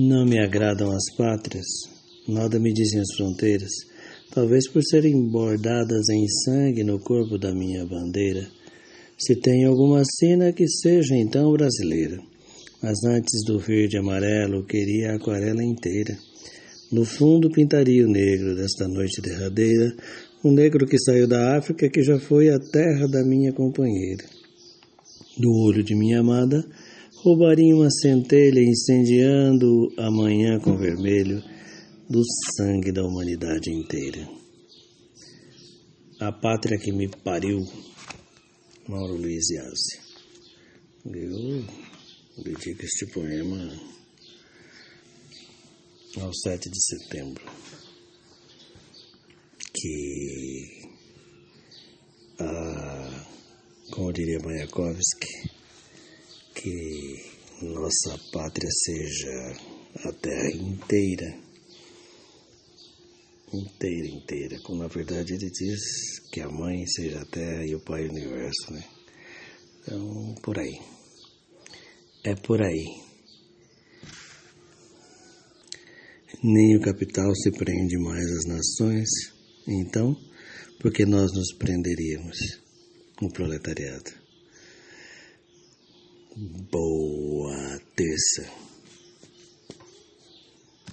Não me agradam as pátrias, nada me dizem as fronteiras, talvez por serem bordadas em sangue no corpo da minha bandeira. Se tem alguma sina que seja então brasileira, mas antes do verde e amarelo queria a aquarela inteira. No fundo pintaria o negro desta noite derradeira, um negro que saiu da África que já foi a terra da minha companheira. Do olho de minha amada, roubaria uma centelha incendiando a manhã com vermelho do sangue da humanidade inteira. A pátria que me pariu, Mauro Luiz Yazzi. Eu dedico este poema ao 7 de setembro, que, ah, como diria Mayakovsky, que nossa pátria seja a terra inteira, inteira, inteira, como na verdade ele diz que a mãe seja a terra e o pai o universo, né? Então, por aí. É por aí. Nem o capital se prende mais às nações, então, porque nós nos prenderíamos, o proletariado. Boa terça.